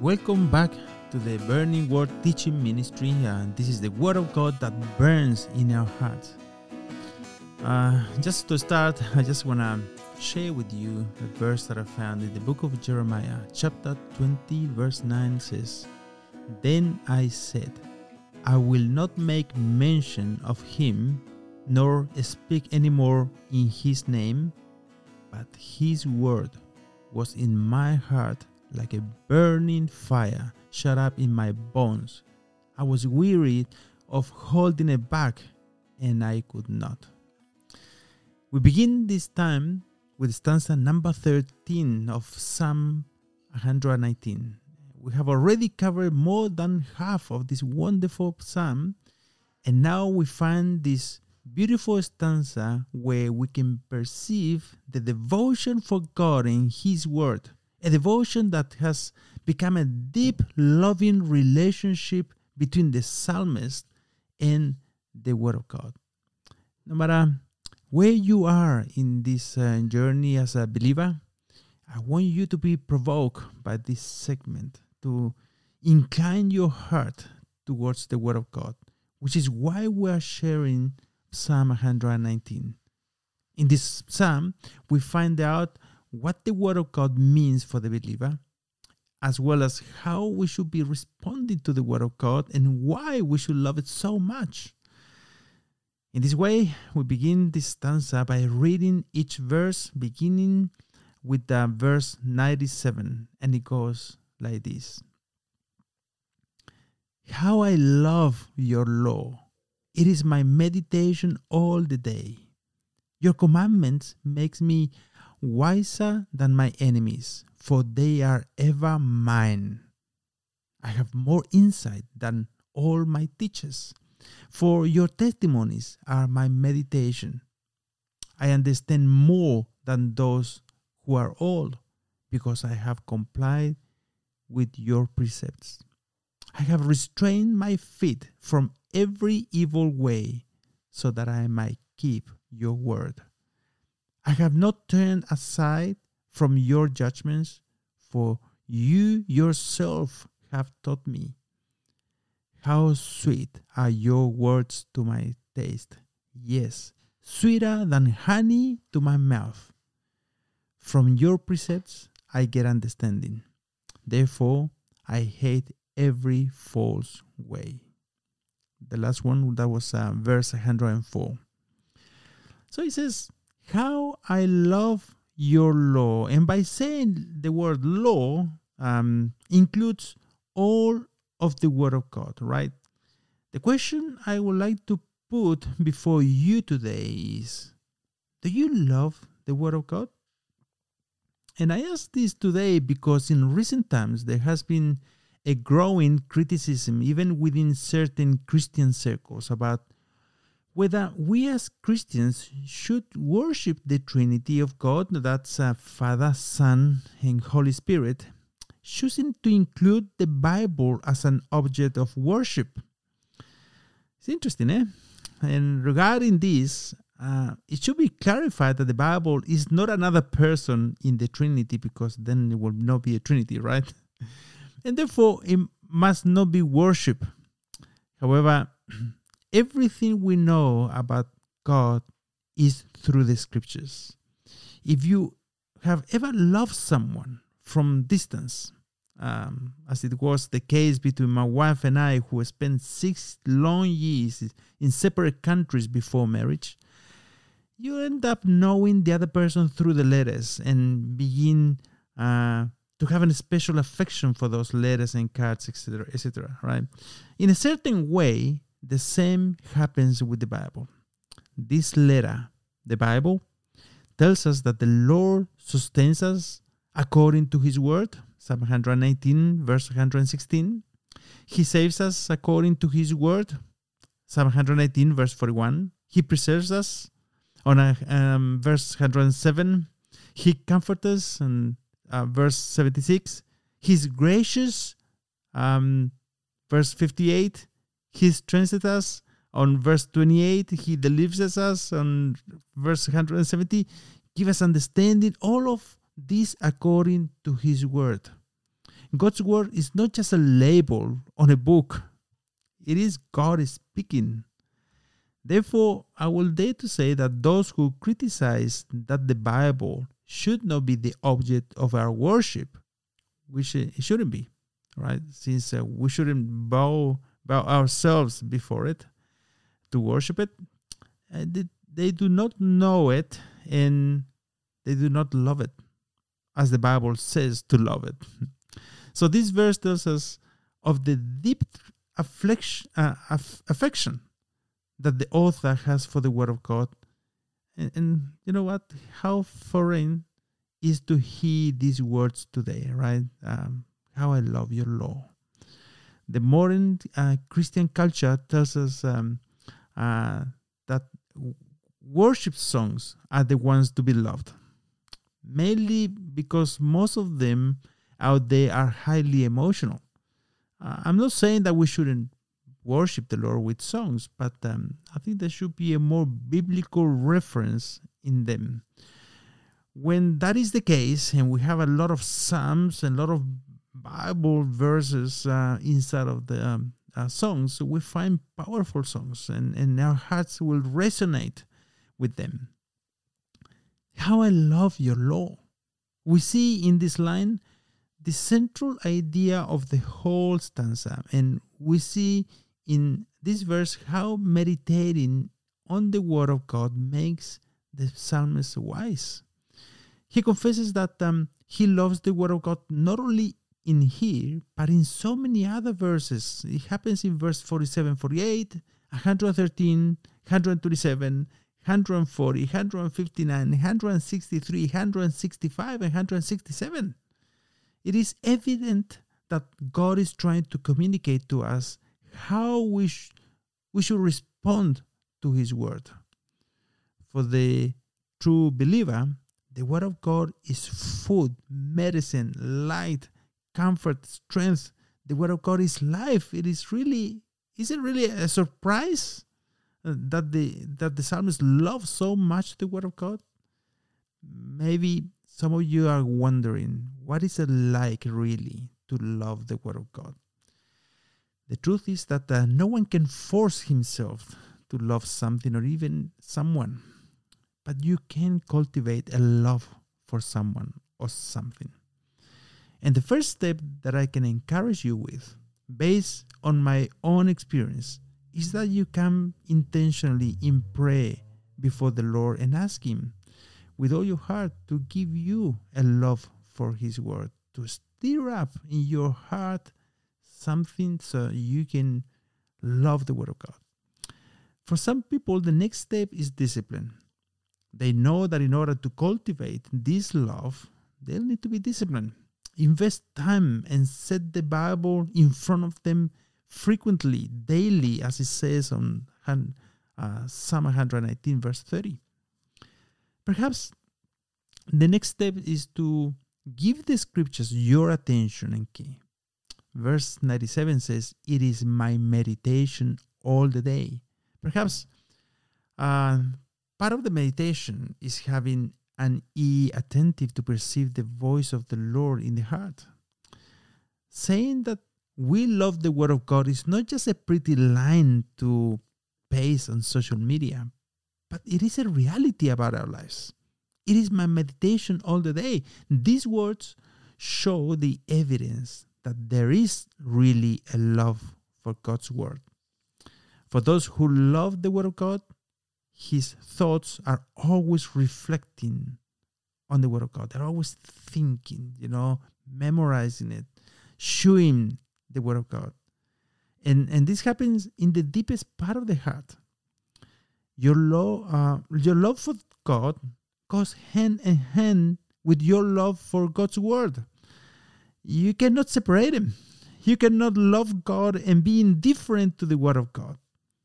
Welcome back to the Burning Word Teaching Ministry, and this is the Word of God that burns in our hearts. Uh, just to start, I just want to share with you a verse that I found in the book of Jeremiah, chapter 20, verse 9 says, Then I said, I will not make mention of him, nor speak any more in his name, but his word was in my heart like a burning fire shut up in my bones. I was weary of holding it back, and I could not. We begin this time with stanza number 13 of Psalm 119. We have already covered more than half of this wonderful psalm, and now we find this beautiful stanza where we can perceive the devotion for God and His Word, a devotion that has become a deep, loving relationship between the psalmist and the Word of God. No matter where you are in this uh, journey as a believer, I want you to be provoked by this segment to incline your heart towards the Word of God, which is why we are sharing Psalm 119. In this psalm, we find out what the Word of God means for the believer, as well as how we should be responding to the Word of God and why we should love it so much. In this way, we begin this stanza by reading each verse, beginning with the verse 97, and it goes like this How I love your law! It is my meditation all the day. Your commandments makes me wiser than my enemies, for they are ever mine. I have more insight than all my teachers, for your testimonies are my meditation. I understand more than those who are old, because I have complied with your precepts. I have restrained my feet from every evil way, so that I might keep your word. I have not turned aside from your judgments, for you yourself have taught me. How sweet are your words to my taste! Yes, sweeter than honey to my mouth. From your precepts I get understanding. Therefore, I hate every false way. The last one, that was uh, verse 104. So he says, How I love your law. And by saying the word law, um, includes all of the Word of God, right? The question I would like to put before you today is Do you love the Word of God? And I ask this today because in recent times there has been a growing criticism, even within certain Christian circles, about whether we as Christians should worship the Trinity of God, that's uh, Father, Son, and Holy Spirit, choosing to include the Bible as an object of worship. It's interesting, eh? And regarding this, uh, it should be clarified that the Bible is not another person in the Trinity because then it will not be a Trinity, right? and therefore it must not be worship. However, everything we know about God is through the scriptures. If you have ever loved someone from distance, um, as it was the case between my wife and I, who spent six long years in separate countries before marriage, you end up knowing the other person through the letters and begin uh, to have a special affection for those letters and cards, etc., etc. Right? In a certain way, the same happens with the Bible. This letter, the Bible, tells us that the Lord sustains us according to His word. Psalm 119, verse 116. He saves us according to His word. Psalm 119, verse 41. He preserves us. On a, um, verse 107, He comforts us and uh, verse 76 he's gracious um, verse 58 he strengthens us on verse 28 he delivers us on verse 170 give us understanding all of this according to his word God's word is not just a label on a book, it is God speaking. Therefore, I will dare to say that those who criticize that the Bible should not be the object of our worship, which it shouldn't be, right? Since uh, we shouldn't bow, bow ourselves before it to worship it, uh, they, do not know it and they do not love it as the Bible says to love it. So this verse tells us of the deep affliction, uh, affection that the author has for the Word of God. And, and, you know what? How foreign is to hear these words today, right? Um, how I love your law. The modern uh, Christian culture tells us um, uh, that worship songs are the ones to be loved, mainly because most of them out there are highly emotional. Uh, I'm not saying that we shouldn't worship the Lord with songs, but um, I think there should be a more biblical reference in them. When that is the case, and we have a lot of psalms and a lot of Bible verses uh, inside of the um, uh, songs, we find powerful songs, and, and our hearts will resonate with them. How I love your law. We see in this line the central idea of the whole stanza, and we see in this verse how meditating on the word of God makes the psalmist wise. He confesses that um, he loves the word of God not only in here, but in so many other verses. It happens in verse 47, 48, 113, 127, 140, 159, 163, 165, and 167. It is evident that God is trying to communicate to us how we, sh- we should respond to His Word. For the true believer, the Word of God is food, medicine, light, comfort, strength. The Word of God is life. It is really, is it really a surprise uh, that the that the psalmist loves so much the Word of God? Maybe some of you are wondering, what is it like really to love the Word of God? The truth is that uh, no one can force himself to love something or even someone, but you can cultivate a love for someone or something. And the first step that I can encourage you with, based on my own experience, is that you come intentionally in prayer before the Lord and ask Him with all your heart to give you a love for His Word, to stir up in your heart something so you can love the Word of God. For some people, the next step is discipline. They know that in order to cultivate this love, they'll need to be disciplined. Invest time and set the Bible in front of them frequently, daily, as it says on uh, Psalm 119, verse 30. Perhaps the next step is to give the scriptures your attention and key. Verse 97 says, It is my meditation all the day. Perhaps uh, part of the meditation is having an ear attentive to perceive the voice of the Lord in the heart. Saying that we love the Word of God is not just a pretty line to paste on social media, but it is a reality about our lives. It is my meditation all the day. These words show the evidence that there is really a love for God's word. For those who love the word of God, his thoughts are always reflecting on the word of God. They're always thinking, you know, memorizing it, showing the word of God. And and this happens in the deepest part of the heart. Your love, uh, your love for God goes hand in hand with your love for God's word you cannot separate them. You cannot love God and be indifferent to the Word of God.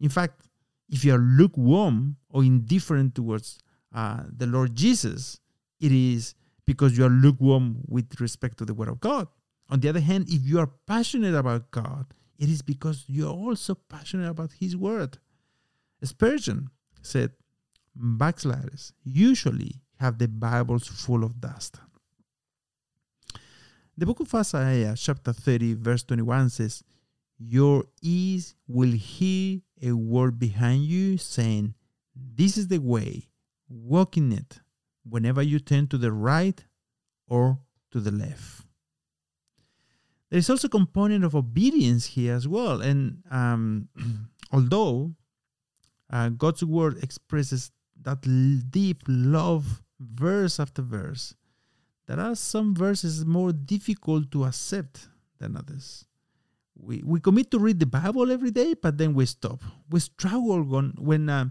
In fact, if you are lukewarm or indifferent towards uh, the Lord Jesus, it is because you are lukewarm with respect to the Word of God. On the other hand, if you are passionate about God, it is because you are also passionate about His Word. Spurgeon said, Backsliders usually have the Bibles full of dust. The book of Isaiah, chapter 30, verse 21 says, Your ears will hear a word behind you saying, This is the way, walk in it, whenever you turn to the right or to the left. There is also a component of obedience here as well. And um, although uh, God's word expresses that deep love verse after verse, there are some verses more difficult to accept than others. We, we commit to read the Bible every day, but then we stop. We struggle when, when uh,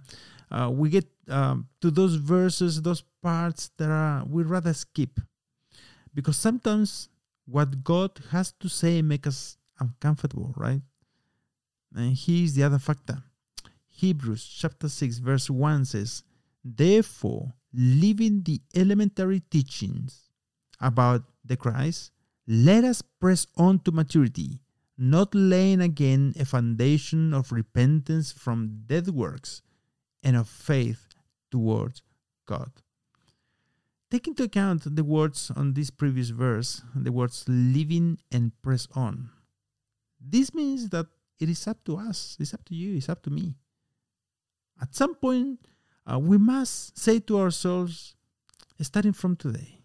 uh, we get um, to those verses, those parts that are we rather skip, because sometimes what God has to say make us uncomfortable, right? And here's the other factor. Hebrews chapter 6 verse 1 says, Therefore, leaving the elementary teachings about the Christ, let us press on to maturity, not laying again a foundation of repentance from dead works and of faith towards God. Take into account the words on this previous verse, the words living and press on. This means that it is up to us, it's up to you, it's up to me. At some point, uh, we must say to ourselves, starting from today,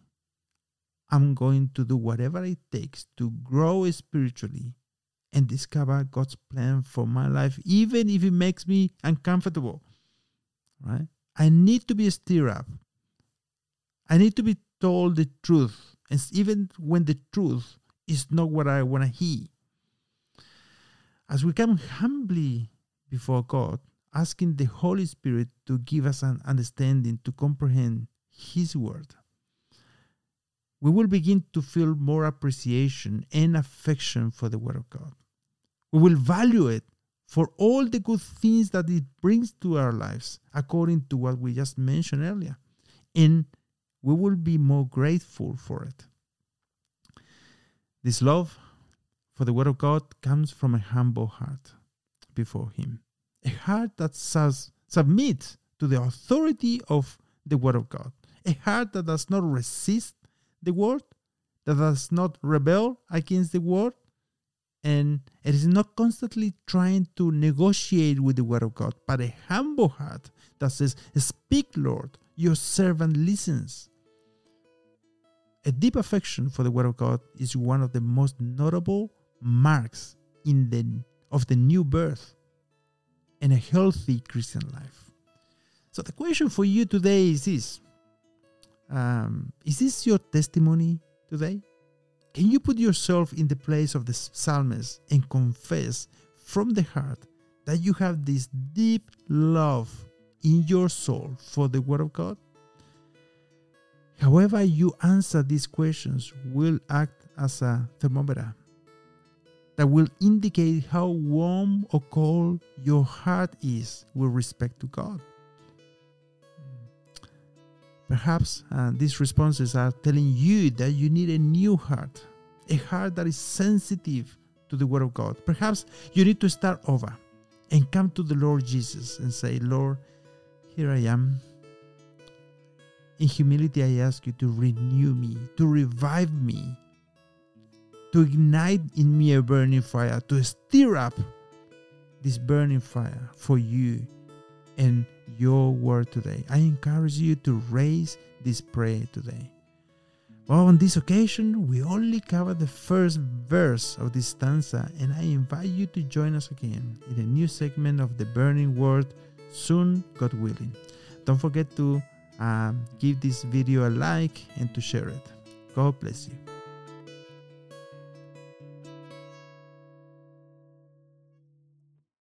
I'm going to do whatever it takes to grow spiritually and discover God's plan for my life, even if it makes me uncomfortable. Right? I need to be stirred up. I need to be told the truth, and even when the truth is not what I want to hear. As we come humbly before God, asking the Holy Spirit to give us an understanding to comprehend His Word we will begin to feel more appreciation and affection for the Word of God. We will value it for all the good things that it brings to our lives, according to what we just mentioned earlier. And we will be more grateful for it. This love for the Word of God comes from a humble heart before Him, a heart that submits to the authority of the Word of God, a heart that does not resist the word, that does not rebel against the word, and it is not constantly trying to negotiate with the word of God, but a humble heart that says, Speak, Lord, your servant listens. A deep affection for the word of God is one of the most notable marks in the of the new birth and a healthy Christian life. So the question for you today is this um, is this your testimony today? Can you put yourself in the place of the psalmist and confess from the heart that you have this deep love in your soul for the Word of God? However, you answer these questions will act as a thermometer that will indicate how warm or cold your heart is with respect to God. Perhaps uh, these responses are telling you that you need a new heart, a heart that is sensitive to the Word of God. Perhaps you need to start over and come to the Lord Jesus and say, Lord, here I am. In humility, I ask you to renew me, to revive me, to ignite in me a burning fire, to stir up this burning fire for you and your word today. I encourage you to raise this prayer today. Well, on this occasion, we only cover the first verse of this stanza, and I invite you to join us again in a new segment of the Burning Word soon, God willing. Don't forget to um, give this video a like and to share it. God bless you.